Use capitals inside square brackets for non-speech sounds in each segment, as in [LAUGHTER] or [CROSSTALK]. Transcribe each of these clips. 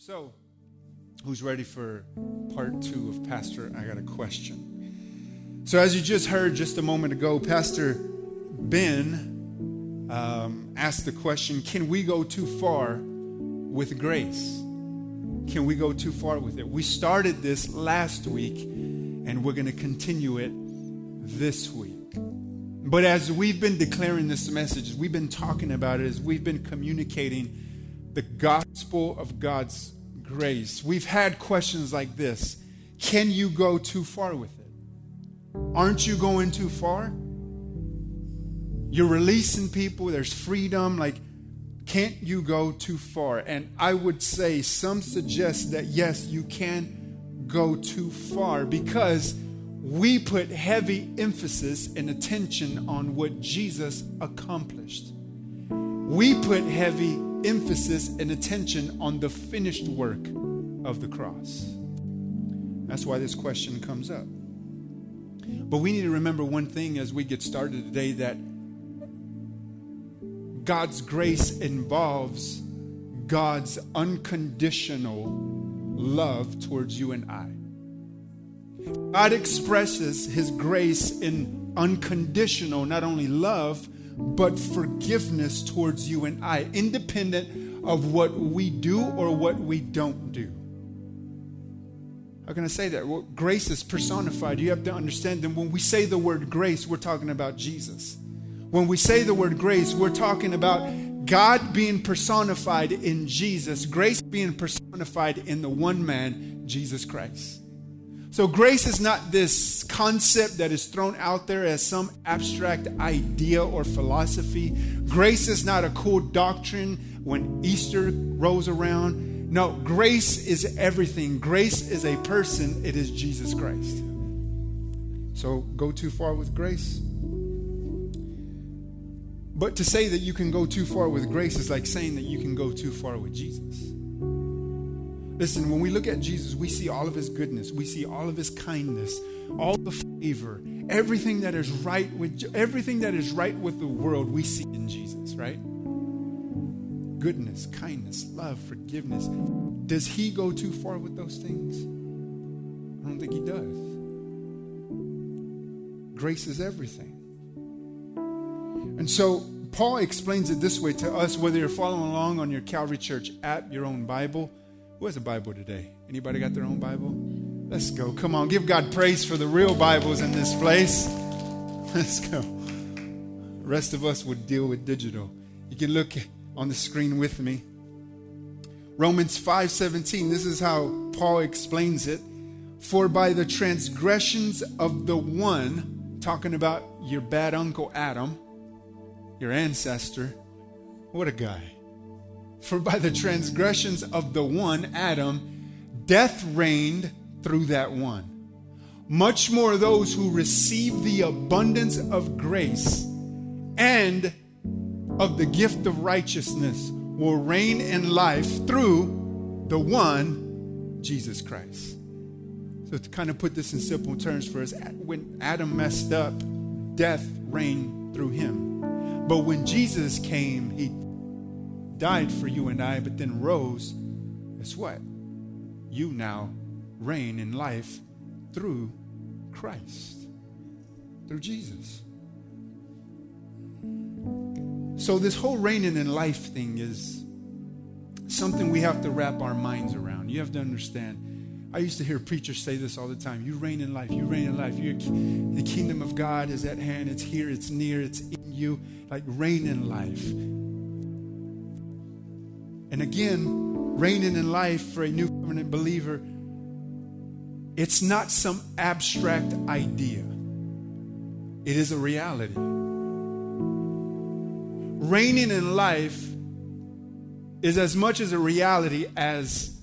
So, who's ready for part two of Pastor? I got a question. So, as you just heard just a moment ago, Pastor Ben um, asked the question Can we go too far with grace? Can we go too far with it? We started this last week, and we're going to continue it this week. But as we've been declaring this message, as we've been talking about it, as we've been communicating the gospel of God's grace, we've had questions like this Can you go too far with it? Aren't you going too far? You're releasing people, there's freedom. Like, can't you go too far? And I would say some suggest that yes, you can go too far because we put heavy emphasis and attention on what Jesus accomplished. We put heavy emphasis and attention on the finished work of the cross. That's why this question comes up. But we need to remember one thing as we get started today that God's grace involves God's unconditional love towards you and I. God expresses his grace in unconditional, not only love, but forgiveness towards you and I, independent of what we do or what we don't do. How can I say that? Well, grace is personified. You have to understand that when we say the word grace, we're talking about Jesus. When we say the word grace, we're talking about God being personified in Jesus, grace being personified in the one man, Jesus Christ. So, grace is not this concept that is thrown out there as some abstract idea or philosophy. Grace is not a cool doctrine when Easter rolls around. No, grace is everything. Grace is a person, it is Jesus Christ. So, go too far with grace. But to say that you can go too far with grace is like saying that you can go too far with Jesus. Listen, when we look at Jesus, we see all of his goodness, we see all of his kindness, all the favor, everything that is right with everything that is right with the world, we see in Jesus, right? Goodness, kindness, love, forgiveness. Does he go too far with those things? I don't think he does. Grace is everything. And so Paul explains it this way to us, whether you're following along on your Calvary Church app, your own Bible, who has a Bible today? Anybody got their own Bible? Let's go. Come on, give God praise for the real Bibles in this place. [LAUGHS] Let's go. The rest of us would deal with digital. You can look on the screen with me. Romans 5:17. This is how Paul explains it. For by the transgressions of the one, talking about your bad uncle Adam, your ancestor, what a guy for by the transgressions of the one, Adam, death reigned through that one. Much more those who receive the abundance of grace and of the gift of righteousness will reign in life through the one, Jesus Christ. So, to kind of put this in simple terms for us, when Adam messed up, death reigned through him. But when Jesus came, he died for you and I, but then rose, guess what? You now reign in life through Christ, through Jesus. So, this whole reigning in life thing is something we have to wrap our minds around. You have to understand. I used to hear preachers say this all the time. You reign in life. You reign in life. You're, the kingdom of God is at hand. It's here. It's near. It's in you. Like reign in life. And again, reigning in life for a new covenant believer, it's not some abstract idea, it is a reality. Reigning in life is as much as a reality as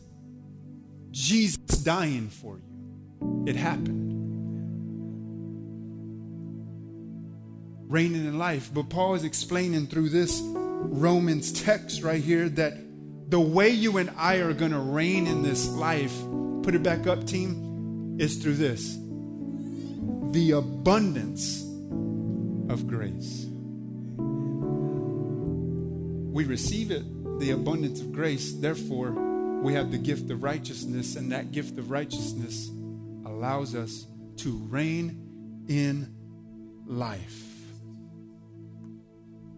Jesus dying for you. It happened. Reigning in life. But Paul is explaining through this Romans text right here that the way you and I are going to reign in this life, put it back up, team, is through this the abundance of grace. We receive it, the abundance of grace, therefore, we have the gift of righteousness, and that gift of righteousness allows us to reign in life.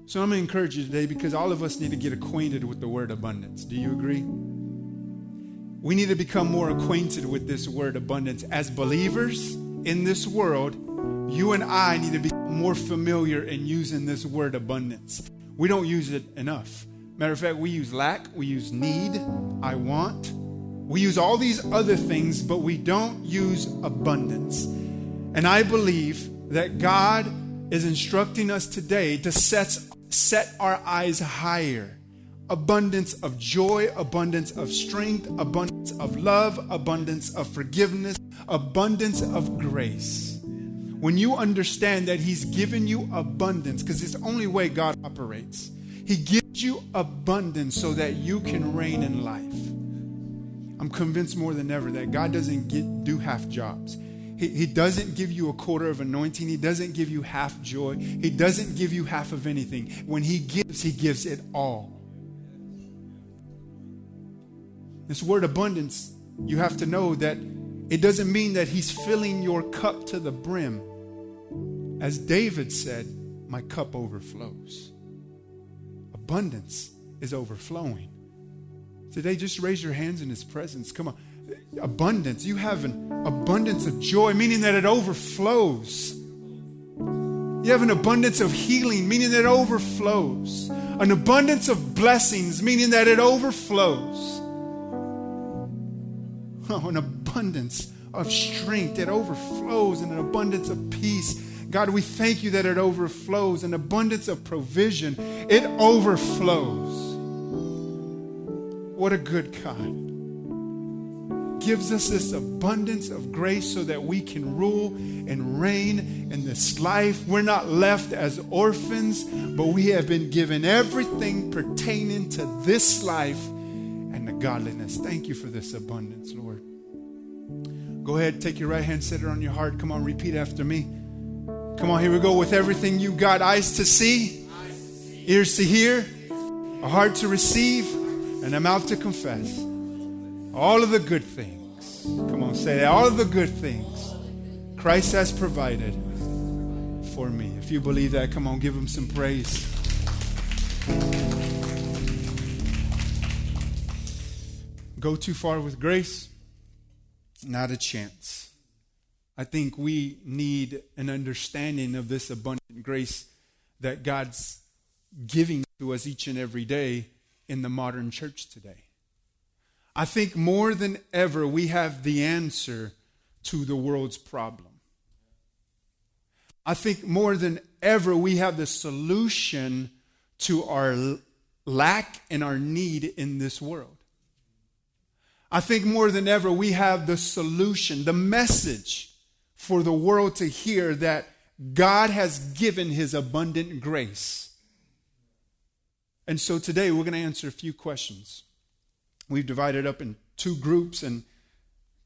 So I'm going to encourage you today because all of us need to get acquainted with the word abundance. Do you agree? We need to become more acquainted with this word abundance. As believers in this world, you and I need to be more familiar in using this word abundance. We don't use it enough. Matter of fact, we use lack, we use need, I want. We use all these other things, but we don't use abundance. And I believe that God is instructing us today to set, set our eyes higher. Abundance of joy, abundance of strength, abundance of love, abundance of forgiveness, abundance of grace. When you understand that He's given you abundance, because it's the only way God operates he gives you abundance so that you can reign in life. I'm convinced more than ever that God doesn't get, do half jobs. He, he doesn't give you a quarter of anointing. He doesn't give you half joy. He doesn't give you half of anything. When He gives, He gives it all. This word abundance, you have to know that it doesn't mean that He's filling your cup to the brim. As David said, My cup overflows abundance is overflowing. Today, just raise your hands in His presence. Come on. Abundance. You have an abundance of joy, meaning that it overflows. You have an abundance of healing, meaning that it overflows. An abundance of blessings, meaning that it overflows. [LAUGHS] Oh, an abundance of strength. It overflows and an abundance of peace God, we thank you that it overflows, an abundance of provision. It overflows. What a good God. Gives us this abundance of grace so that we can rule and reign in this life. We're not left as orphans, but we have been given everything pertaining to this life and the godliness. Thank you for this abundance, Lord. Go ahead, take your right hand, set it on your heart. Come on, repeat after me. Come on, here we go with everything you got eyes to see, ears to hear, a heart to receive, and a mouth to confess. All of the good things. Come on, say that. All of the good things Christ has provided for me. If you believe that, come on, give him some praise. Go too far with grace? Not a chance. I think we need an understanding of this abundant grace that God's giving to us each and every day in the modern church today. I think more than ever we have the answer to the world's problem. I think more than ever we have the solution to our lack and our need in this world. I think more than ever we have the solution, the message for the world to hear that God has given his abundant grace. And so today we're going to answer a few questions. We've divided up in two groups, and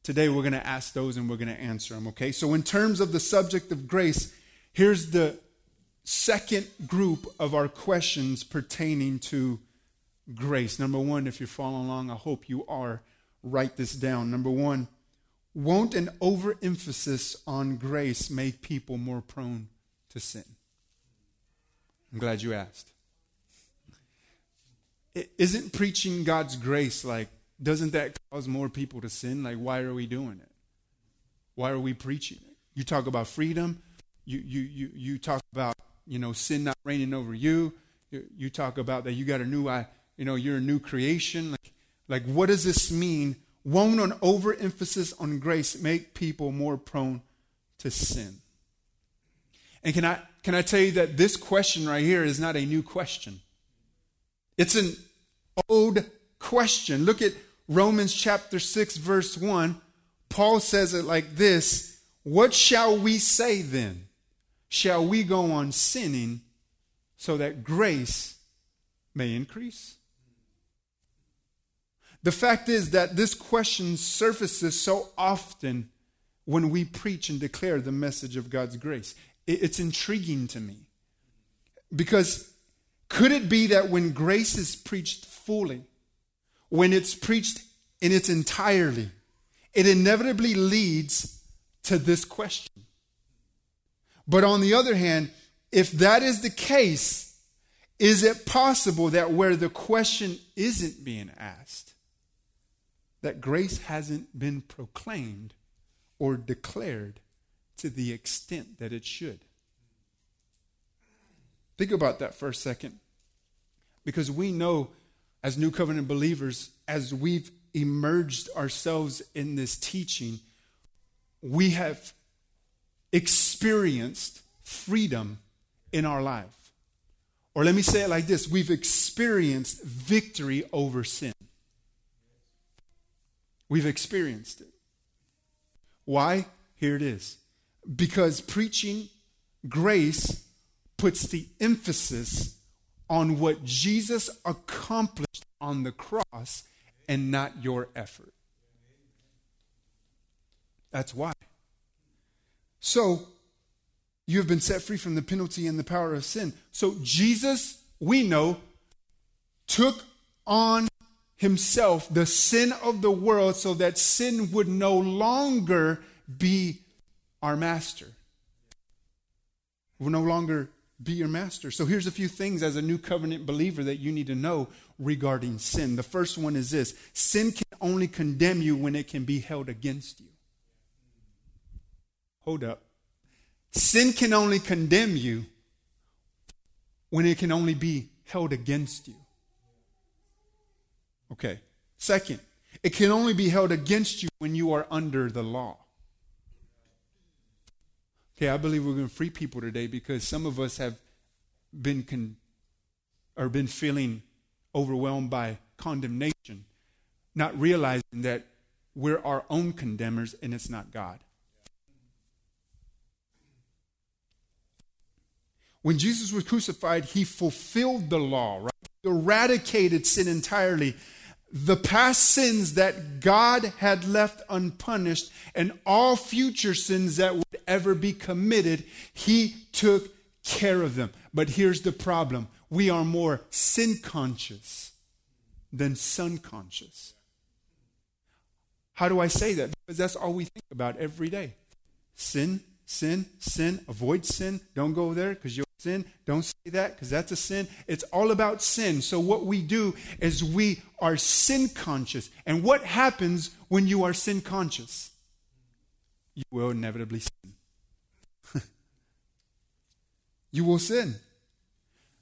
today we're going to ask those and we're going to answer them, okay? So, in terms of the subject of grace, here's the second group of our questions pertaining to grace. Number one, if you're following along, I hope you are, write this down. Number one, won't an overemphasis on grace make people more prone to sin? I'm glad you asked. Isn't preaching God's grace like, doesn't that cause more people to sin? Like, why are we doing it? Why are we preaching it? You talk about freedom. You, you, you, you talk about, you know, sin not reigning over you. You, talk about that you got a new, I, you know, you're a new creation. Like, like, what does this mean won't an overemphasis on grace make people more prone to sin? And can I, can I tell you that this question right here is not a new question? It's an old question. Look at Romans chapter 6, verse 1. Paul says it like this What shall we say then? Shall we go on sinning so that grace may increase? The fact is that this question surfaces so often when we preach and declare the message of God's grace. It's intriguing to me. Because could it be that when grace is preached fully, when it's preached in its entirety, it inevitably leads to this question. But on the other hand, if that is the case, is it possible that where the question isn't being asked, that grace hasn't been proclaimed or declared to the extent that it should? Think about that for a second. Because we know as New Covenant believers, as we've emerged ourselves in this teaching, we have experienced freedom in our life. Or let me say it like this we've experienced victory over sin. We've experienced it. Why? Here it is. Because preaching grace puts the emphasis on what Jesus accomplished on the cross and not your effort. That's why. So, you have been set free from the penalty and the power of sin. So, Jesus, we know, took on himself the sin of the world so that sin would no longer be our master. Will no longer be your master. So here's a few things as a new covenant believer that you need to know regarding sin. The first one is this sin can only condemn you when it can be held against you. Hold up. Sin can only condemn you when it can only be held against you. Okay. Second, it can only be held against you when you are under the law. Okay, I believe we're going to free people today because some of us have been con- or been feeling overwhelmed by condemnation, not realizing that we're our own condemners and it's not God. When Jesus was crucified, he fulfilled the law, right? He eradicated sin entirely. The past sins that God had left unpunished and all future sins that would ever be committed, he took care of them. But here's the problem we are more sin conscious than son conscious. How do I say that? Because that's all we think about every day. Sin, sin, sin, avoid sin. Don't go there because you'll sin. Don't say that because that's a sin. It's all about sin. So, what we do is we are sin conscious. And what happens when you are sin conscious? You will inevitably sin. [LAUGHS] you will sin.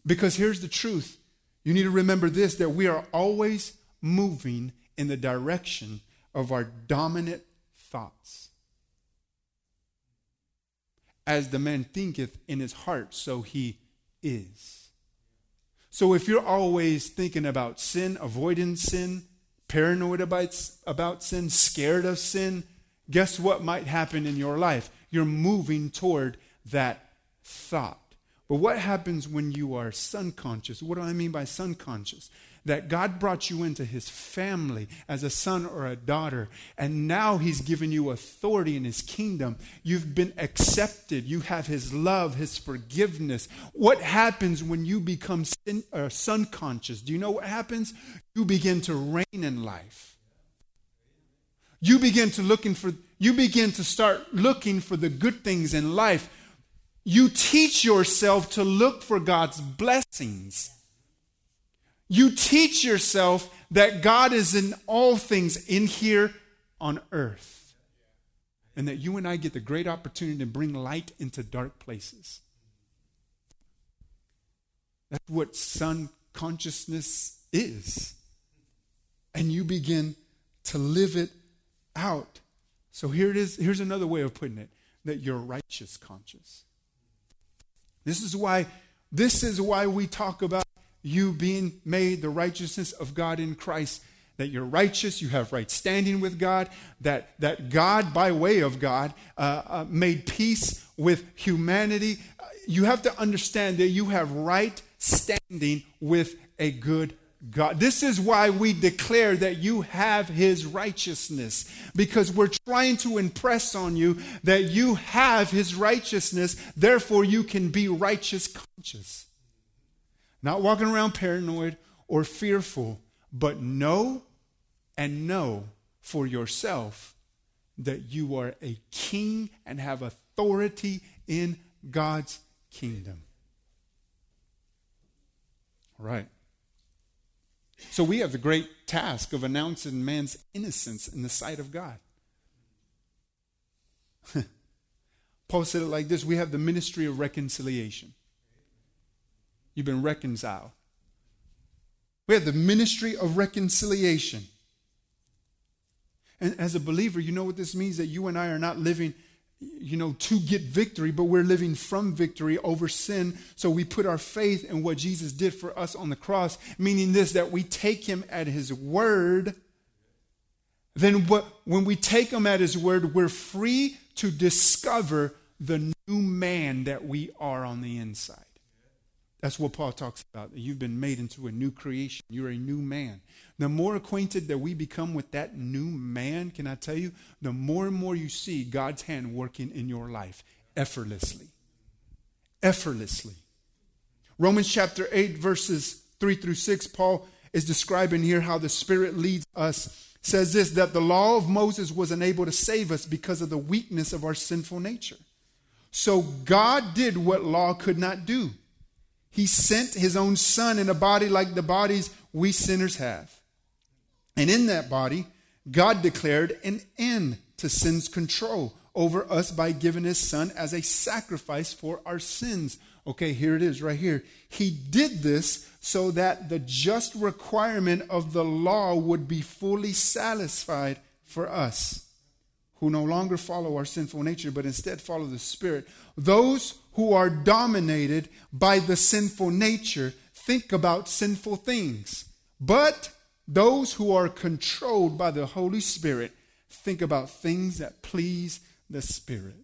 Because here's the truth you need to remember this that we are always moving in the direction of our dominant thoughts. As the man thinketh in his heart, so he is. So if you're always thinking about sin, avoiding sin, paranoid about, about sin, scared of sin, guess what might happen in your life? You're moving toward that thought. But what happens when you are son conscious? What do I mean by son conscious? That God brought you into his family as a son or a daughter, and now he's given you authority in his kingdom. You've been accepted. You have his love, his forgiveness. What happens when you become sin, uh, son conscious? Do you know what happens? You begin to reign in life. You begin to looking for you begin to start looking for the good things in life you teach yourself to look for God's blessings. You teach yourself that God is in all things in here on earth. And that you and I get the great opportunity to bring light into dark places. That's what son consciousness is. And you begin to live it out. So here it is. Here's another way of putting it that you're righteous conscious. This is why this is why we talk about you being made the righteousness of God in Christ that you're righteous, you have right standing with God, that, that God, by way of God, uh, uh, made peace with humanity. You have to understand that you have right standing with a good God. This is why we declare that you have his righteousness because we're trying to impress on you that you have his righteousness, therefore you can be righteous conscious. Not walking around paranoid or fearful, but know and know for yourself that you are a king and have authority in God's kingdom. All right. So we have the great task of announcing man's innocence in the sight of God. [LAUGHS] Paul said it like this We have the ministry of reconciliation. You've been reconciled. We have the ministry of reconciliation. And as a believer, you know what this means that you and I are not living, you know, to get victory, but we're living from victory over sin. So we put our faith in what Jesus did for us on the cross, meaning this that we take him at his word. Then what, when we take him at his word, we're free to discover the new man that we are on the inside. That's what Paul talks about. You've been made into a new creation. You're a new man. The more acquainted that we become with that new man, can I tell you, the more and more you see God's hand working in your life effortlessly. Effortlessly. Romans chapter 8, verses 3 through 6, Paul is describing here how the Spirit leads us. Says this that the law of Moses was unable to save us because of the weakness of our sinful nature. So God did what law could not do he sent his own son in a body like the bodies we sinners have. And in that body, God declared an end to sin's control over us by giving his son as a sacrifice for our sins. Okay, here it is right here. He did this so that the just requirement of the law would be fully satisfied for us who no longer follow our sinful nature, but instead follow the Spirit. Those who are dominated by the sinful nature think about sinful things. But those who are controlled by the Holy Spirit think about things that please the Spirit.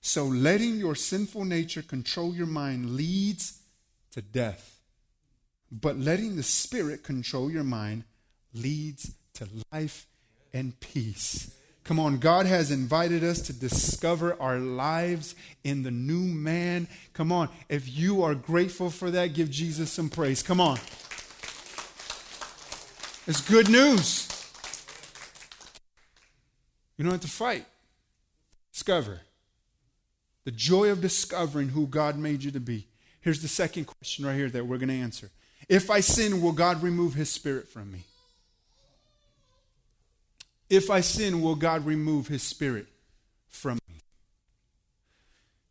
So letting your sinful nature control your mind leads to death. But letting the Spirit control your mind leads to life and peace. Come on, God has invited us to discover our lives in the new man. Come on, if you are grateful for that, give Jesus some praise. Come on. It's good news. You don't have to fight. Discover. The joy of discovering who God made you to be. Here's the second question right here that we're going to answer. If I sin, will God remove his spirit from me? If I sin, will God remove his spirit from me?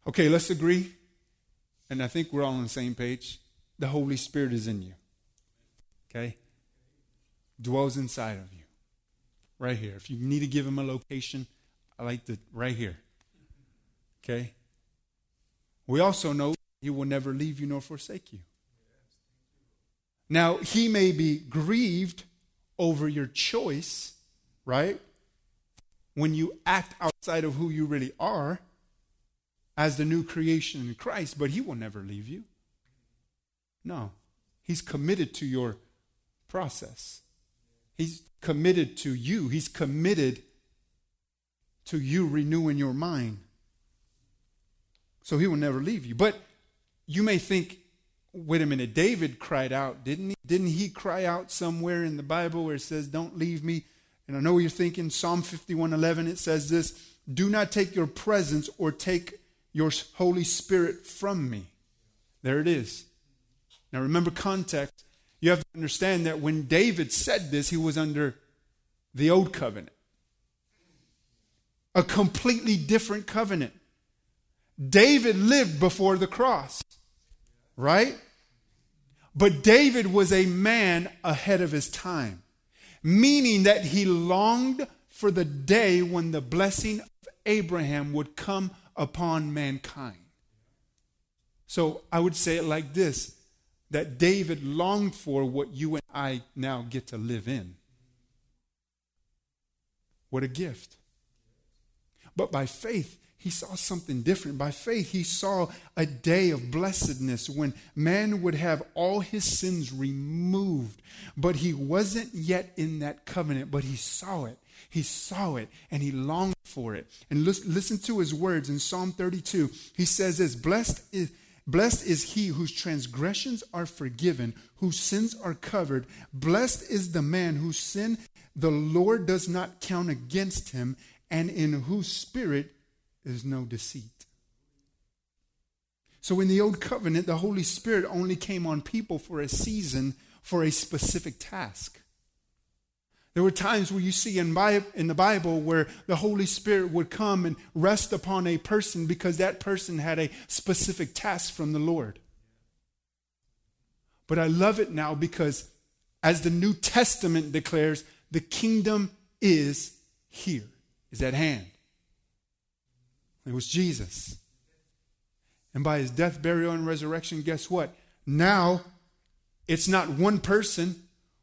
Okay, let's agree. And I think we're all on the same page. The Holy Spirit is in you. Okay? Dwells inside of you. Right here. If you need to give him a location, I like the right here. Okay? We also know he will never leave you nor forsake you. Now, he may be grieved over your choice right? When you act outside of who you really are as the new creation in Christ, but He will never leave you. No, He's committed to your process. He's committed to you. He's committed to you renewing your mind. So He will never leave you. But you may think, wait a minute, David cried out, didn't he? Didn't he cry out somewhere in the Bible where it says, Don't leave me and I know what you're thinking, Psalm 51:11, it says this Do not take your presence or take your Holy Spirit from me. There it is. Now remember context. You have to understand that when David said this, he was under the old covenant, a completely different covenant. David lived before the cross, right? But David was a man ahead of his time meaning that he longed for the day when the blessing of Abraham would come upon mankind. So I would say it like this that David longed for what you and I now get to live in. What a gift. But by faith, he saw something different. By faith, he saw a day of blessedness when man would have all his sins removed. But he wasn't yet in that covenant, but he saw it. He saw it and he longed for it. And listen to his words in Psalm 32. He says this Blessed is, Blessed is he whose transgressions are forgiven, whose sins are covered. Blessed is the man whose sin the Lord does not count against him, and in whose spirit is no deceit. So in the Old Covenant, the Holy Spirit only came on people for a season, for a specific task. There were times where you see in, in the Bible where the Holy Spirit would come and rest upon a person because that person had a specific task from the Lord. But I love it now because, as the New Testament declares, the kingdom is here, is at hand. It was Jesus. And by his death, burial, and resurrection, guess what? Now, it's not one person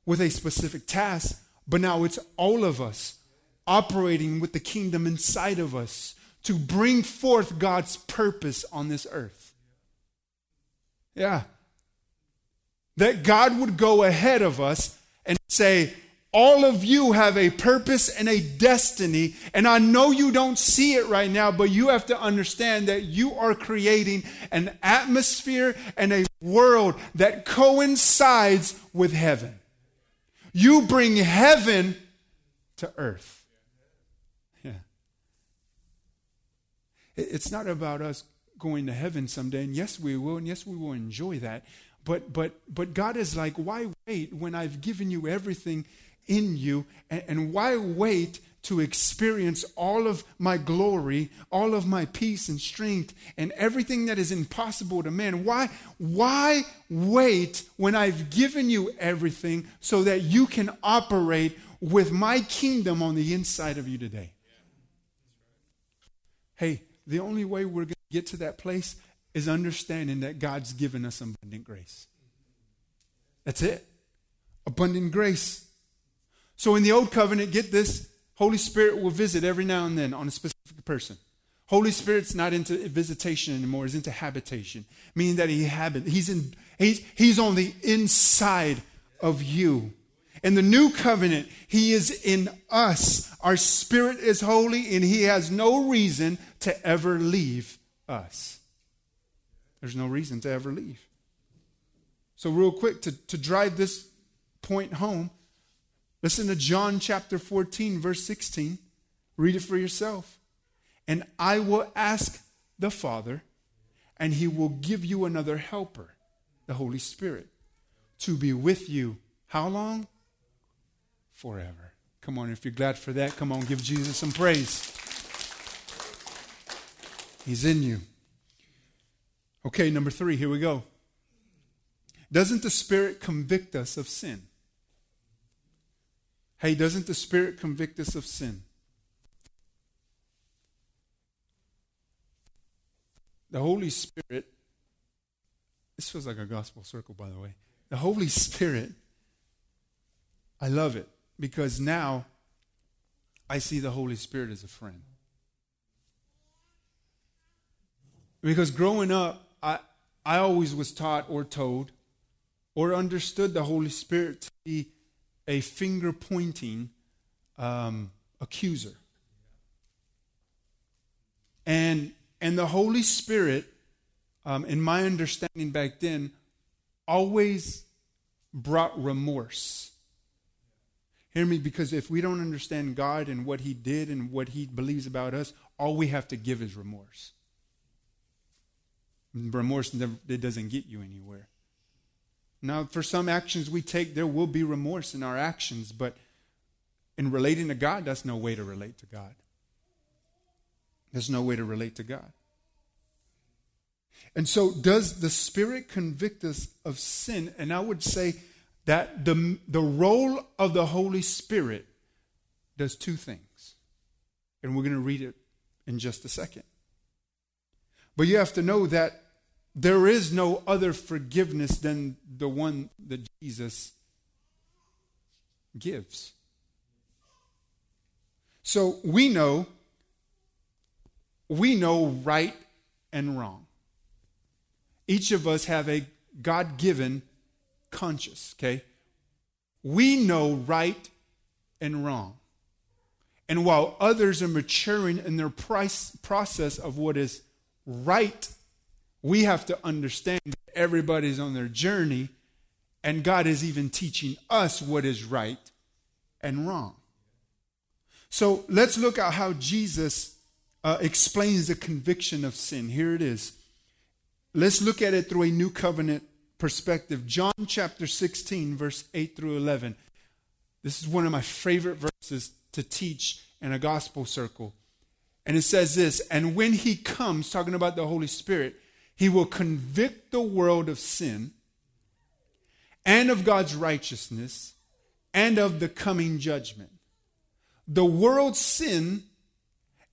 with a specific task, but now it's all of us operating with the kingdom inside of us to bring forth God's purpose on this earth. Yeah. That God would go ahead of us and say, all of you have a purpose and a destiny. And I know you don't see it right now, but you have to understand that you are creating an atmosphere and a world that coincides with heaven. You bring heaven to earth. Yeah. It's not about us going to heaven someday. And yes, we will. And yes, we will enjoy that. But but but God is like, why wait when I've given you everything in you. And, and why wait to experience all of my glory, all of my peace and strength, and everything that is impossible to man? Why, why wait when I've given you everything so that you can operate with my kingdom on the inside of you today? Hey, the only way we're going to get to that place is understanding that God's given us abundant grace. That's it. Abundant grace. So in the old covenant, get this Holy Spirit will visit every now and then on a specific person. Holy Spirit's not into visitation anymore, he's into habitation, meaning that he habit, he's, in, he's, he's on the inside of you. In the new covenant, he is in us. Our spirit is holy, and he has no reason to ever leave us. There's no reason to ever leave. So, real quick, to, to drive this point home, Listen to John chapter 14, verse 16. Read it for yourself. And I will ask the Father, and he will give you another helper, the Holy Spirit, to be with you. How long? Forever. Come on, if you're glad for that, come on, give Jesus some praise. He's in you. Okay, number three, here we go. Doesn't the Spirit convict us of sin? Hey, doesn't the Spirit convict us of sin? The Holy Spirit, this feels like a gospel circle, by the way. The Holy Spirit, I love it because now I see the Holy Spirit as a friend. Because growing up, I, I always was taught or told or understood the Holy Spirit to be a finger pointing um, accuser. And, and the Holy Spirit, um, in my understanding back then, always brought remorse. Hear me, because if we don't understand God and what He did and what He believes about us, all we have to give is remorse. remorse it doesn't get you anywhere. Now, for some actions we take, there will be remorse in our actions, but in relating to God, that's no way to relate to God. There's no way to relate to God. And so, does the Spirit convict us of sin? And I would say that the, the role of the Holy Spirit does two things. And we're going to read it in just a second. But you have to know that there is no other forgiveness than the one that Jesus gives. So we know we know right and wrong. Each of us have a God-given conscience, okay? We know right and wrong. And while others are maturing in their price, process of what is right we have to understand that everybody's on their journey, and God is even teaching us what is right and wrong. So let's look at how Jesus uh, explains the conviction of sin. Here it is. Let's look at it through a new covenant perspective. John chapter 16, verse 8 through 11. This is one of my favorite verses to teach in a gospel circle. And it says this And when he comes, talking about the Holy Spirit, he will convict the world of sin and of God's righteousness and of the coming judgment. The world's sin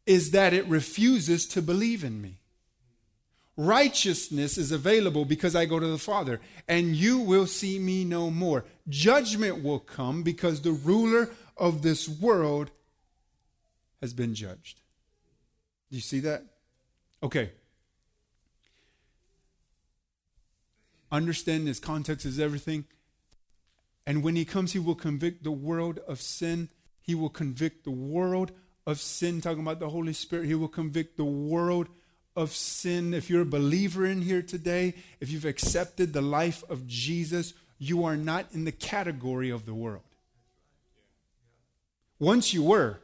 is that it refuses to believe in me. Righteousness is available because I go to the Father, and you will see me no more. Judgment will come because the ruler of this world has been judged. Do you see that? Okay. Understand his context is everything. And when he comes, he will convict the world of sin. He will convict the world of sin, talking about the Holy Spirit. He will convict the world of sin. If you're a believer in here today, if you've accepted the life of Jesus, you are not in the category of the world. Once you were.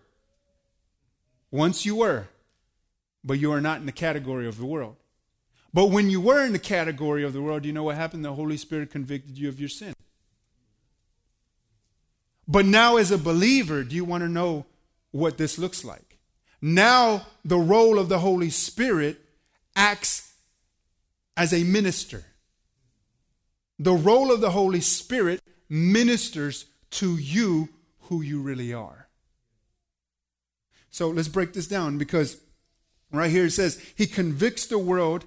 Once you were. But you are not in the category of the world. But when you were in the category of the world, you know what happened? The Holy Spirit convicted you of your sin. But now, as a believer, do you want to know what this looks like? Now, the role of the Holy Spirit acts as a minister. The role of the Holy Spirit ministers to you who you really are. So let's break this down because right here it says, He convicts the world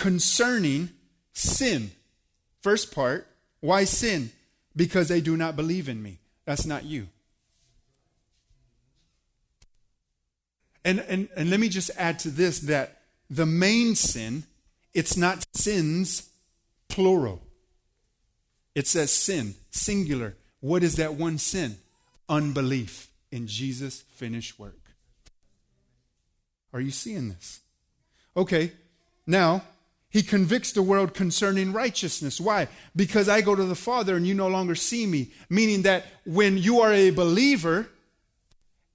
concerning sin. First part, why sin? Because they do not believe in me. That's not you. And, and, and let me just add to this that the main sin, it's not sins, plural. It says sin, singular. What is that one sin? Unbelief in Jesus' finished work. Are you seeing this? Okay, now he convicts the world concerning righteousness. Why? Because I go to the Father and you no longer see me. Meaning that when you are a believer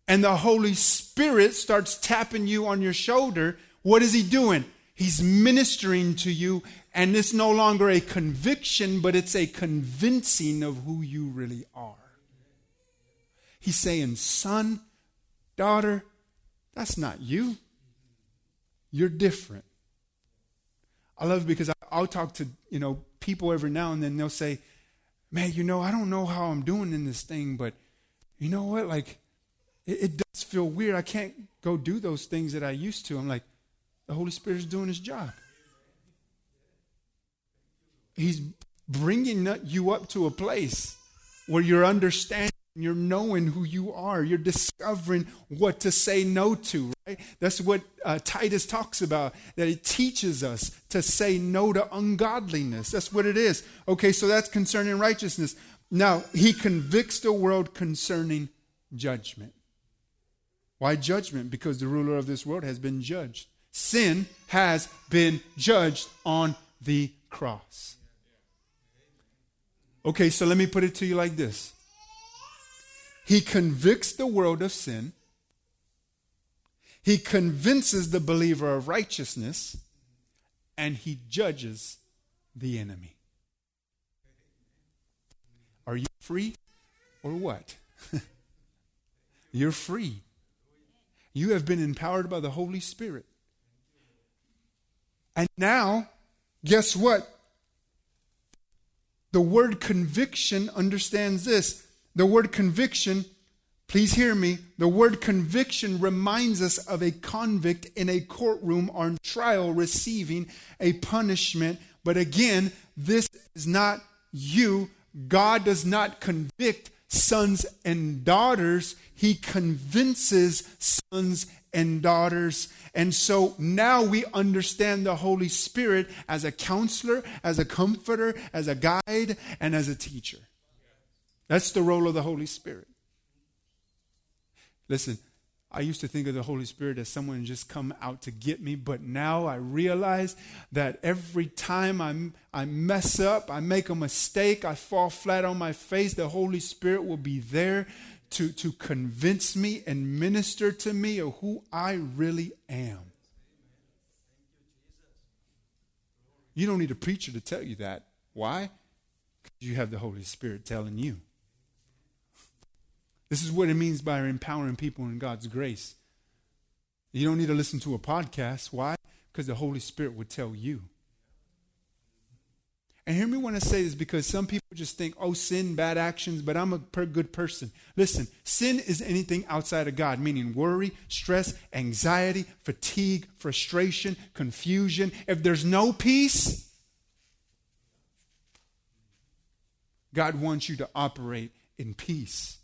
and the Holy Spirit starts tapping you on your shoulder, what is he doing? He's ministering to you, and it's no longer a conviction, but it's a convincing of who you really are. He's saying, Son, daughter, that's not you. You're different. I love it because I'll talk to, you know, people every now and then they'll say, man, you know, I don't know how I'm doing in this thing, but you know what? Like, it, it does feel weird. I can't go do those things that I used to. I'm like, the Holy Spirit is doing his job. He's bringing you up to a place where you're understanding you're knowing who you are. You're discovering what to say no to, right? That's what uh, Titus talks about, that it teaches us to say no to ungodliness. That's what it is. Okay, so that's concerning righteousness. Now, he convicts the world concerning judgment. Why judgment? Because the ruler of this world has been judged. Sin has been judged on the cross. Okay, so let me put it to you like this he convicts the world of sin. He convinces the believer of righteousness. And he judges the enemy. Are you free or what? [LAUGHS] You're free. You have been empowered by the Holy Spirit. And now, guess what? The word conviction understands this the word conviction, please hear me, the word conviction reminds us of a convict in a courtroom on trial receiving a punishment. But again, this is not you. God does not convict sons and daughters, He convinces sons and daughters. And so now we understand the Holy Spirit as a counselor, as a comforter, as a guide, and as a teacher. That's the role of the Holy Spirit. Listen, I used to think of the Holy Spirit as someone just come out to get me, but now I realize that every time I'm, I mess up, I make a mistake, I fall flat on my face, the Holy Spirit will be there to, to convince me and minister to me of who I really am. You don't need a preacher to tell you that. Why? Because you have the Holy Spirit telling you. This is what it means by empowering people in God's grace. You don't need to listen to a podcast. Why? Because the Holy Spirit would tell you. And hear me when I say this because some people just think, oh, sin, bad actions, but I'm a good person. Listen, sin is anything outside of God, meaning worry, stress, anxiety, fatigue, frustration, confusion. If there's no peace, God wants you to operate in peace.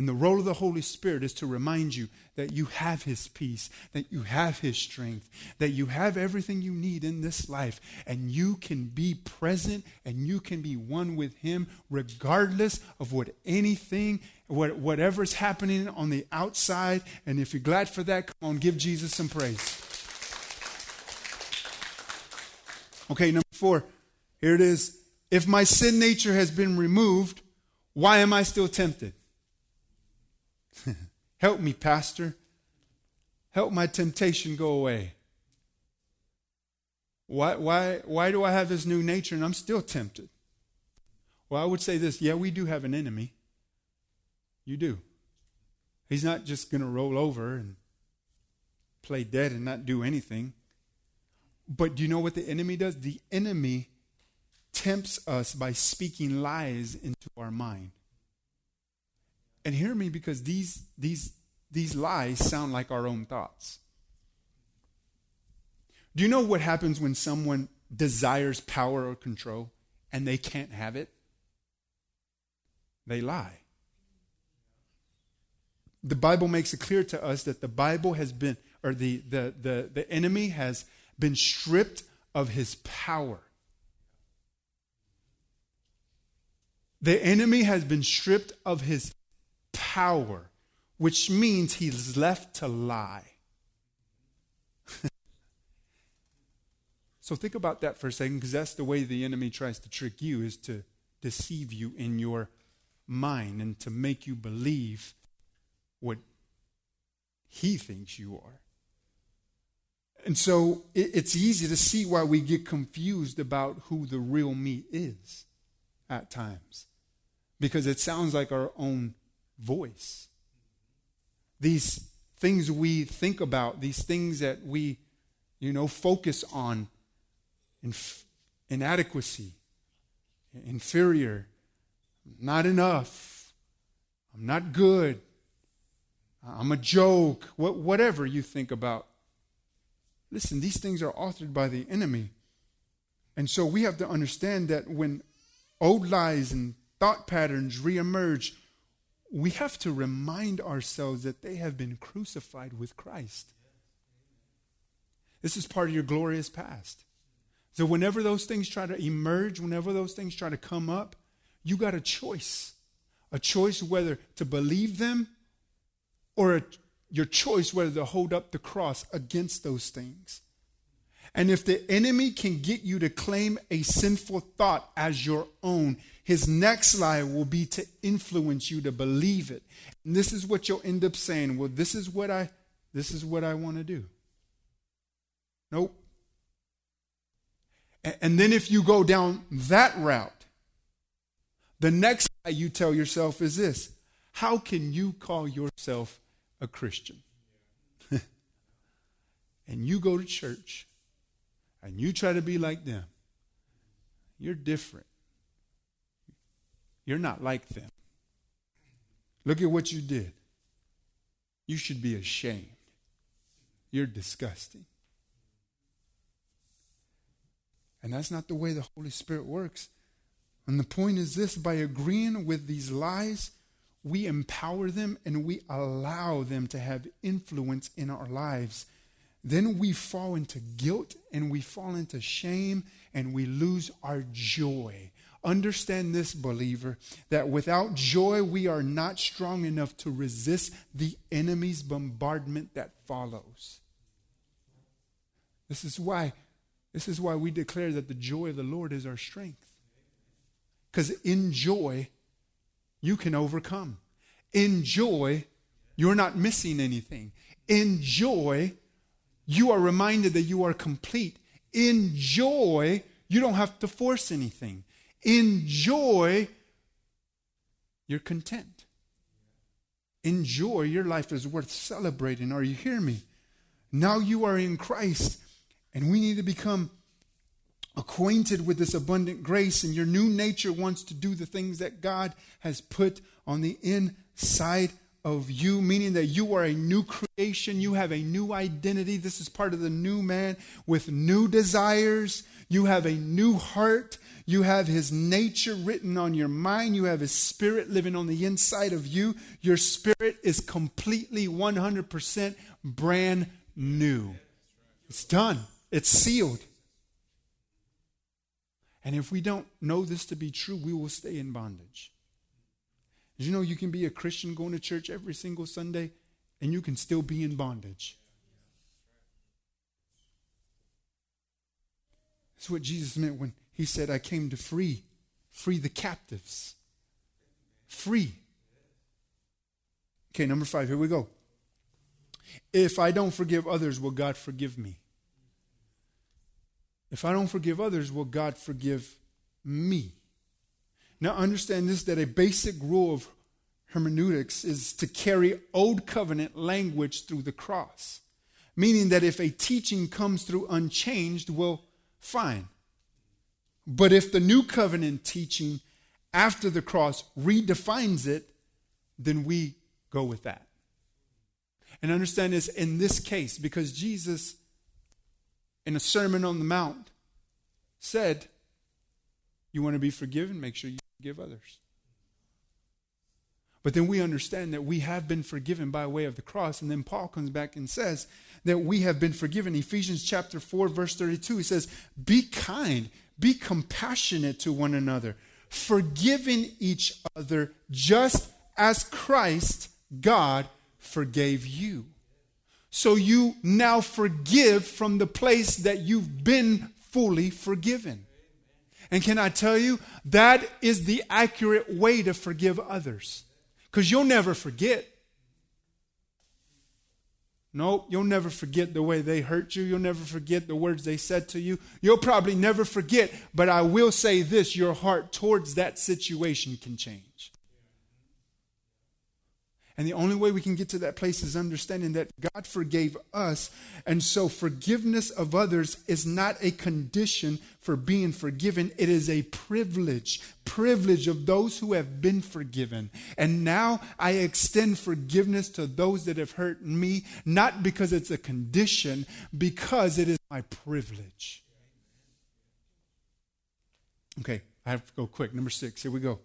And the role of the Holy Spirit is to remind you that you have His peace, that you have His strength, that you have everything you need in this life, and you can be present and you can be one with Him regardless of what anything, what, whatever's happening on the outside. And if you're glad for that, come on, give Jesus some praise. Okay, number four, here it is. If my sin nature has been removed, why am I still tempted? [LAUGHS] Help me, Pastor. Help my temptation go away. Why, why, why do I have this new nature and I'm still tempted? Well, I would say this yeah, we do have an enemy. You do. He's not just going to roll over and play dead and not do anything. But do you know what the enemy does? The enemy tempts us by speaking lies into our mind. And hear me because these, these, these lies sound like our own thoughts. Do you know what happens when someone desires power or control and they can't have it? They lie. The Bible makes it clear to us that the Bible has been, or the, the, the, the enemy has been stripped of his power. The enemy has been stripped of his power, which means he's left to lie. [LAUGHS] so think about that for a second, because that's the way the enemy tries to trick you, is to deceive you in your mind and to make you believe what he thinks you are. And so it's easy to see why we get confused about who the real me is at times. Because it sounds like our own voice. These things we think about, these things that we, you know, focus on inf- inadequacy, inferior, not enough, I'm not good, I'm a joke, what, whatever you think about. Listen, these things are authored by the enemy. And so we have to understand that when old lies and thought patterns reemerge, we have to remind ourselves that they have been crucified with Christ. This is part of your glorious past. So, whenever those things try to emerge, whenever those things try to come up, you got a choice. A choice whether to believe them or a, your choice whether to hold up the cross against those things. And if the enemy can get you to claim a sinful thought as your own, his next lie will be to influence you to believe it. And this is what you'll end up saying, well, this is what I this is what I want to do. Nope. And then if you go down that route, the next lie you tell yourself is this How can you call yourself a Christian? [LAUGHS] and you go to church and you try to be like them. You're different. You're not like them. Look at what you did. You should be ashamed. You're disgusting. And that's not the way the Holy Spirit works. And the point is this by agreeing with these lies, we empower them and we allow them to have influence in our lives. Then we fall into guilt and we fall into shame and we lose our joy Understand this, believer, that without joy we are not strong enough to resist the enemy's bombardment that follows. This is why this is why we declare that the joy of the Lord is our strength. Cuz in joy you can overcome. In joy you're not missing anything. In joy you are reminded that you are complete. In joy you don't have to force anything. In joy, you're content. In joy, your life is worth celebrating. Are you hear me? Now you are in Christ, and we need to become acquainted with this abundant grace, and your new nature wants to do the things that God has put on the inside of you, meaning that you are a new creation, you have a new identity. This is part of the new man with new desires. You have a new heart. You have his nature written on your mind. You have his spirit living on the inside of you. Your spirit is completely 100% brand new. It's done, it's sealed. And if we don't know this to be true, we will stay in bondage. Did you know you can be a Christian going to church every single Sunday and you can still be in bondage? That's what Jesus meant when he said, I came to free, free the captives. Free. Okay, number five, here we go. If I don't forgive others, will God forgive me? If I don't forgive others, will God forgive me? Now, understand this that a basic rule of hermeneutics is to carry old covenant language through the cross, meaning that if a teaching comes through unchanged, well, fine. But if the new covenant teaching after the cross redefines it, then we go with that. And understand this in this case, because Jesus, in a Sermon on the Mount, said, You want to be forgiven? Make sure you forgive others. But then we understand that we have been forgiven by way of the cross. And then Paul comes back and says that we have been forgiven. Ephesians chapter 4, verse 32, he says, Be kind, be compassionate to one another, forgiving each other just as Christ, God, forgave you. So you now forgive from the place that you've been fully forgiven. And can I tell you, that is the accurate way to forgive others. Because you'll never forget. Nope, you'll never forget the way they hurt you. You'll never forget the words they said to you. You'll probably never forget, but I will say this your heart towards that situation can change. And the only way we can get to that place is understanding that God forgave us. And so forgiveness of others is not a condition for being forgiven, it is a privilege. Privilege of those who have been forgiven. And now I extend forgiveness to those that have hurt me, not because it's a condition, because it is my privilege. Okay, I have to go quick. Number six, here we go.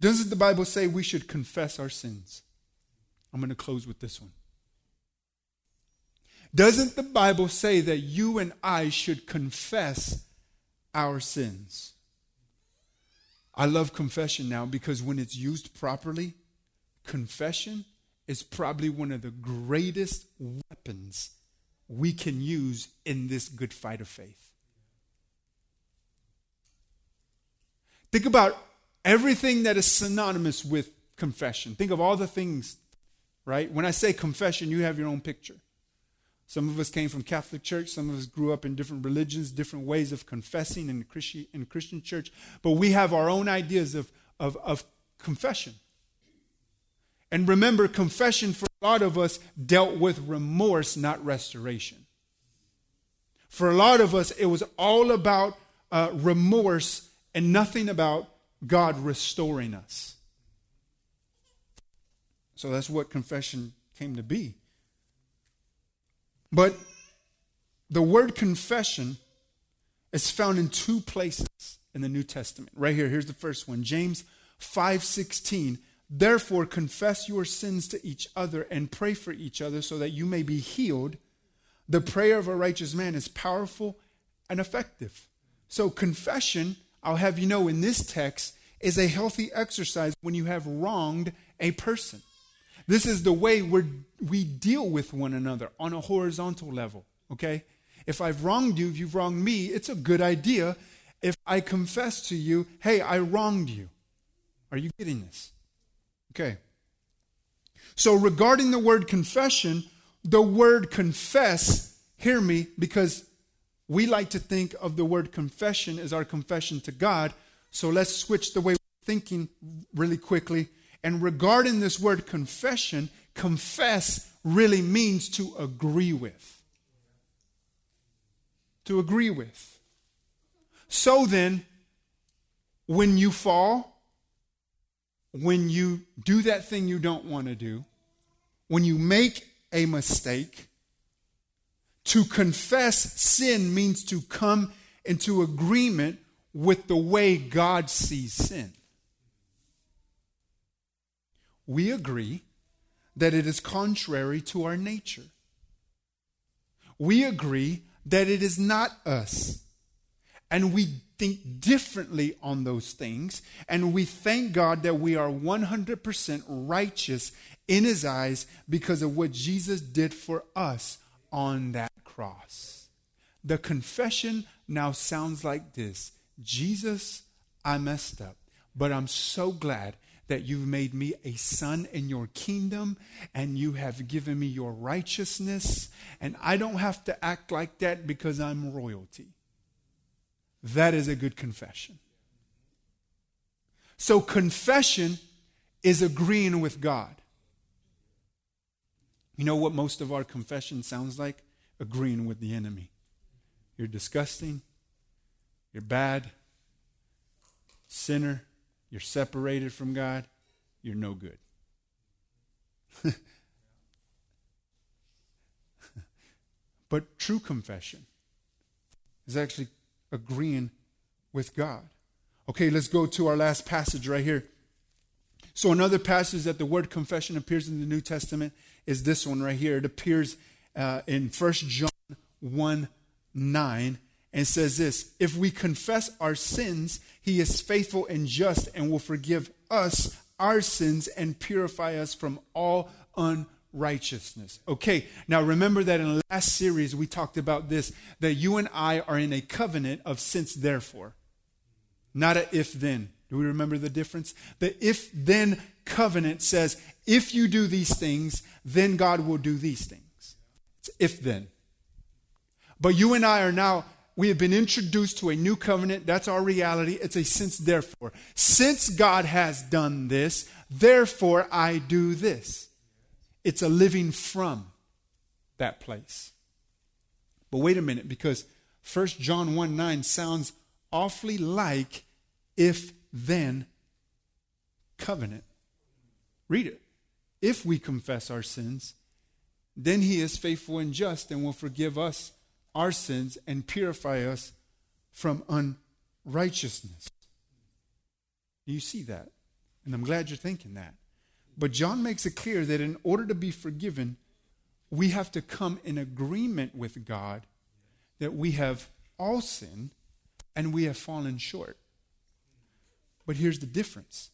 Doesn't the Bible say we should confess our sins? I'm going to close with this one. Doesn't the Bible say that you and I should confess our sins? I love confession now because when it's used properly, confession is probably one of the greatest weapons we can use in this good fight of faith. Think about everything that is synonymous with confession. Think of all the things, right? When I say confession, you have your own picture. Some of us came from Catholic church. Some of us grew up in different religions, different ways of confessing in Christian, in Christian church. But we have our own ideas of, of, of confession. And remember, confession for a lot of us dealt with remorse, not restoration. For a lot of us, it was all about uh, remorse and nothing about God restoring us. So that's what confession came to be. But the word confession is found in two places in the New Testament. Right here, here's the first one. James 5:16. Therefore confess your sins to each other and pray for each other so that you may be healed. The prayer of a righteous man is powerful and effective. So confession I'll have you know in this text, is a healthy exercise when you have wronged a person. This is the way we we deal with one another on a horizontal level, okay? If I've wronged you, if you've wronged me, it's a good idea if I confess to you, hey, I wronged you. Are you getting this? Okay. So, regarding the word confession, the word confess, hear me, because we like to think of the word confession as our confession to God. So, let's switch the way we're thinking really quickly. And regarding this word confession, confess really means to agree with. To agree with. So then, when you fall, when you do that thing you don't want to do, when you make a mistake, to confess sin means to come into agreement with the way God sees sin. We agree that it is contrary to our nature. We agree that it is not us. And we think differently on those things. And we thank God that we are 100% righteous in His eyes because of what Jesus did for us on that cross. The confession now sounds like this Jesus, I messed up, but I'm so glad that you've made me a son in your kingdom and you have given me your righteousness, and I don't have to act like that because I'm royalty. That is a good confession. So, confession is agreeing with God. You know what most of our confession sounds like? Agreeing with the enemy. You're disgusting. You're bad. Sinner. You're separated from God. You're no good. [LAUGHS] but true confession is actually agreeing with God. Okay, let's go to our last passage right here. So, another passage that the word confession appears in the New Testament is this one right here. It appears uh, in 1 John 1 9 and says this If we confess our sins, he is faithful and just and will forgive us our sins and purify us from all unrighteousness. Okay, now remember that in the last series we talked about this that you and I are in a covenant of since therefore, not a if then. Do we remember the difference? The if then covenant says, if you do these things, then God will do these things. It's if then. But you and I are now, we have been introduced to a new covenant. That's our reality. It's a since therefore. Since God has done this, therefore I do this. It's a living from that place. But wait a minute, because 1 John 1 9 sounds awfully like if then covenant. Read it. If we confess our sins, then he is faithful and just and will forgive us our sins and purify us from unrighteousness. You see that? And I'm glad you're thinking that. But John makes it clear that in order to be forgiven, we have to come in agreement with God that we have all sinned and we have fallen short. But here's the difference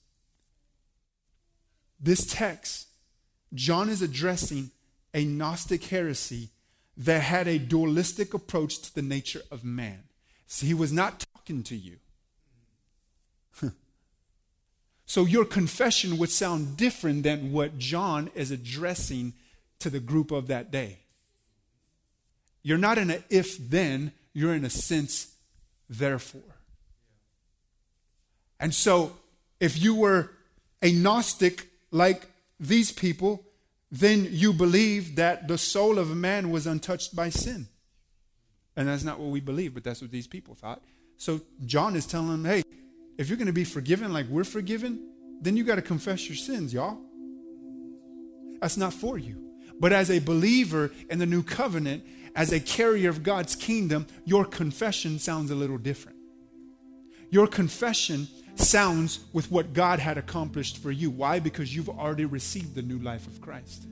this text, John is addressing a Gnostic heresy that had a dualistic approach to the nature of man. So he was not talking to you. [LAUGHS] so your confession would sound different than what John is addressing to the group of that day. You're not in a if then, you're in a sense therefore. And so, if you were a Gnostic like these people, then you believe that the soul of a man was untouched by sin. And that's not what we believe, but that's what these people thought. So John is telling them, hey, if you're going to be forgiven like we're forgiven, then you got to confess your sins, y'all. That's not for you. But as a believer in the new covenant, as a carrier of God's kingdom, your confession sounds a little different. Your confession sounds with what God had accomplished for you. Why? Because you've already received the new life of Christ.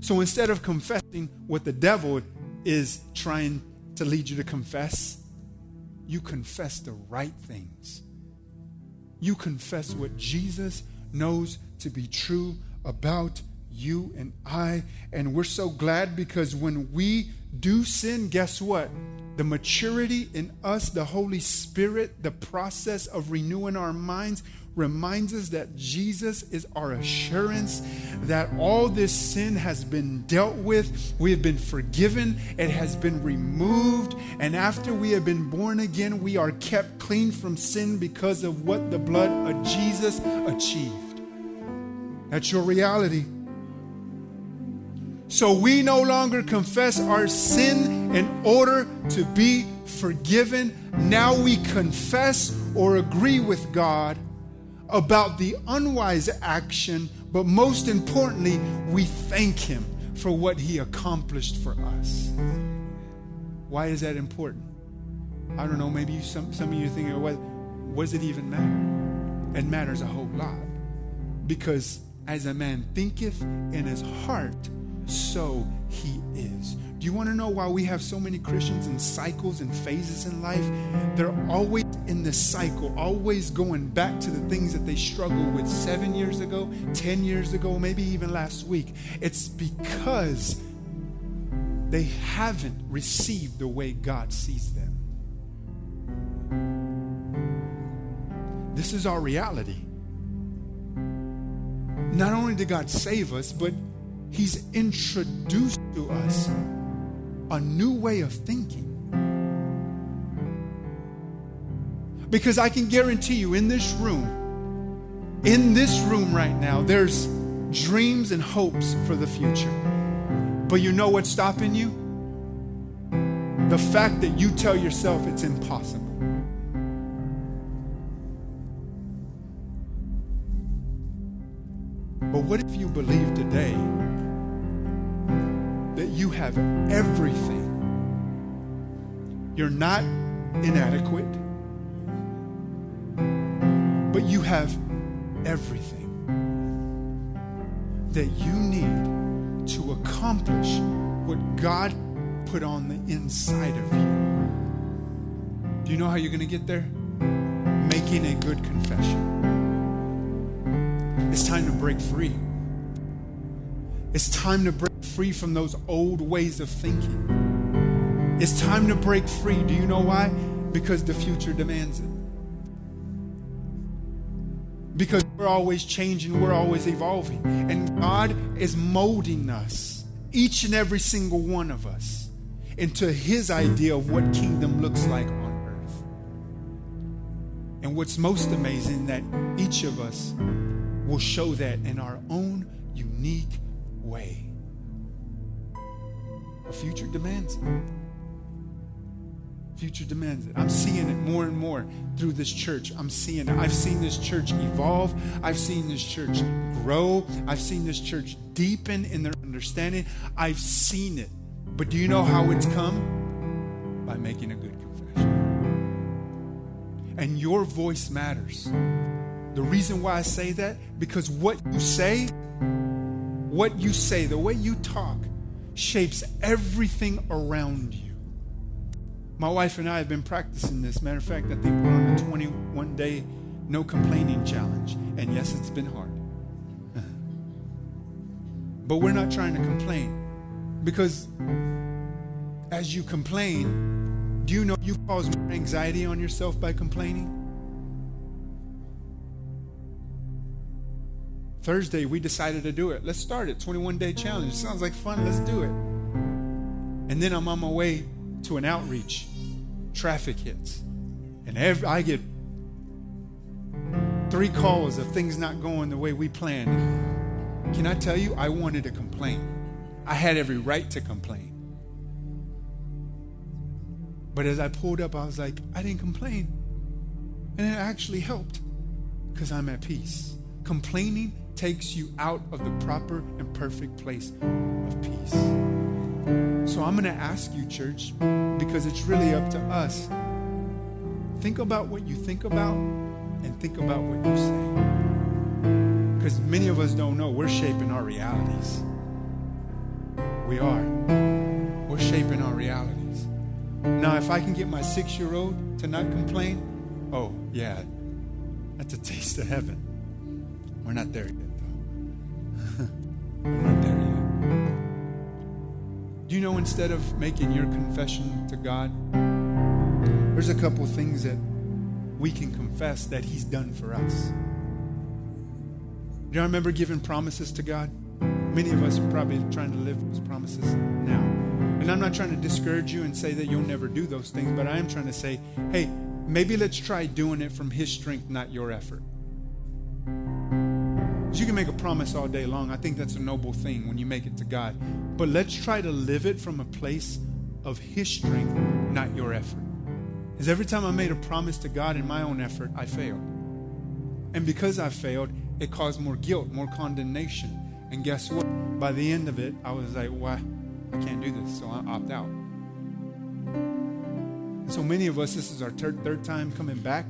So instead of confessing what the devil is trying to lead you to confess, you confess the right things. You confess what Jesus knows to be true about you and I. And we're so glad because when we do sin, guess what? The maturity in us, the Holy Spirit, the process of renewing our minds reminds us that Jesus is our assurance that all this sin has been dealt with. We have been forgiven, it has been removed. And after we have been born again, we are kept clean from sin because of what the blood of Jesus achieved. That's your reality. So we no longer confess our sin in order to be forgiven. Now we confess or agree with God about the unwise action, but most importantly, we thank Him for what He accomplished for us. Why is that important? I don't know, maybe you, some, some of you are thinking, what, what does it even matter? It matters a whole lot. Because as a man thinketh in his heart, so he is. Do you want to know why we have so many Christians in cycles and phases in life? They're always in this cycle, always going back to the things that they struggled with seven years ago, 10 years ago, maybe even last week. It's because they haven't received the way God sees them. This is our reality. Not only did God save us, but He's introduced to us a new way of thinking. Because I can guarantee you, in this room, in this room right now, there's dreams and hopes for the future. But you know what's stopping you? The fact that you tell yourself it's impossible. But what if you believe today that you have everything. You're not inadequate, but you have everything that you need to accomplish what God put on the inside of you. Do you know how you're going to get there? Making a good confession. It's time to break free. It's time to break free from those old ways of thinking. It's time to break free. Do you know why? Because the future demands it. Because we're always changing, we're always evolving. And God is molding us, each and every single one of us, into His idea of what kingdom looks like on earth. And what's most amazing that each of us will show that in our own unique way. Future demands it. Future demands it. I'm seeing it more and more through this church. I'm seeing it. I've seen this church evolve. I've seen this church grow. I've seen this church deepen in their understanding. I've seen it. But do you know how it's come? By making a good confession. And your voice matters. The reason why I say that, because what you say what you say, the way you talk, shapes everything around you. My wife and I have been practicing this. Matter of fact, I think we're on a 21 day no complaining challenge. And yes, it's been hard. [LAUGHS] but we're not trying to complain. Because as you complain, do you know you cause more anxiety on yourself by complaining? Thursday, we decided to do it. Let's start it. 21 day challenge. Sounds like fun. Let's do it. And then I'm on my way to an outreach. Traffic hits. And every, I get three calls of things not going the way we planned. Can I tell you, I wanted to complain. I had every right to complain. But as I pulled up, I was like, I didn't complain. And it actually helped because I'm at peace. Complaining takes you out of the proper and perfect place of peace. So I'm going to ask you, church, because it's really up to us. Think about what you think about and think about what you say. Because many of us don't know we're shaping our realities. We are. We're shaping our realities. Now, if I can get my six year old to not complain, oh, yeah, that's a taste of heaven. We're not there yet, though. [LAUGHS] We're not there yet. Do you know instead of making your confession to God, there's a couple things that we can confess that He's done for us. Do you remember giving promises to God? Many of us are probably trying to live those promises now. And I'm not trying to discourage you and say that you'll never do those things, but I am trying to say, hey, maybe let's try doing it from His strength, not your effort. You can make a promise all day long. I think that's a noble thing when you make it to God. But let's try to live it from a place of His strength, not your effort. Because every time I made a promise to God in my own effort, I failed. And because I failed, it caused more guilt, more condemnation. And guess what? By the end of it, I was like, why? I can't do this, so I opt out. So many of us, this is our ter- third time coming back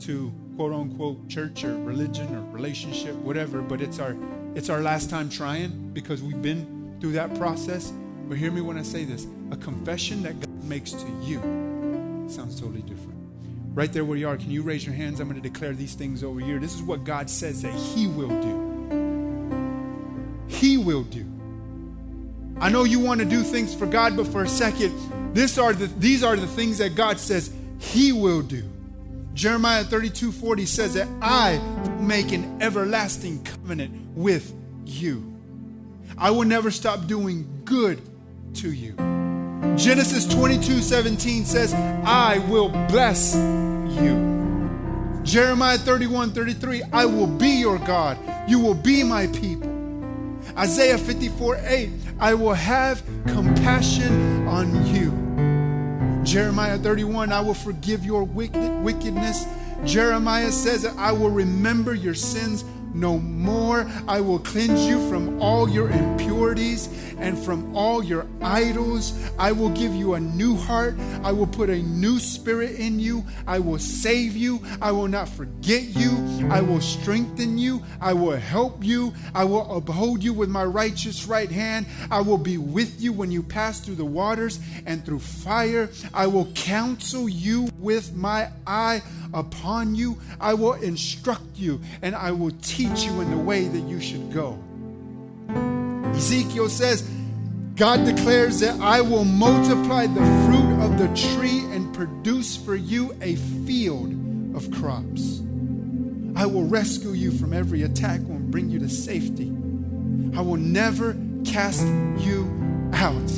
to quote unquote church or religion or relationship, whatever, but it's our it's our last time trying because we've been through that process. But hear me when I say this. A confession that God makes to you sounds totally different. Right there where you are, can you raise your hands? I'm going to declare these things over here. This is what God says that He will do. He will do. I know you want to do things for God, but for a second, this are the, these are the things that God says He will do. Jeremiah 32 40 says that I make an everlasting covenant with you. I will never stop doing good to you. Genesis 22 17 says, I will bless you. Jeremiah 31 33, I will be your God. You will be my people. Isaiah 54 8, I will have compassion on you. Jeremiah 31, I will forgive your wicked, wickedness. Jeremiah says that I will remember your sins no more. I will cleanse you from all your impurities and from all your idols. I will give you a new heart. I will put a new spirit in you. I will save you. I will not forget you. I will strengthen you. I will help you. I will uphold you with my righteous right hand. I will be with you when you pass through the waters and through fire. I will counsel you with my eye upon you. I will instruct you and I will teach you in the way that you should go. Ezekiel says, God declares that I will multiply the fruit of the tree and produce for you a field of crops. I will rescue you from every attack and bring you to safety. I will never cast you out.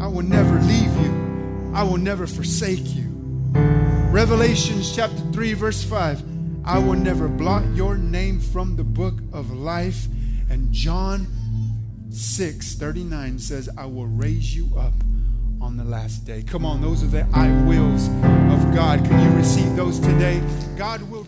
I will never leave you. I will never forsake you. Revelations chapter 3, verse 5. I will never blot your name from the book of life. And John 6 39 says, I will raise you up on the last day. Come on, those are the I wills of God. Can you receive those today? God will.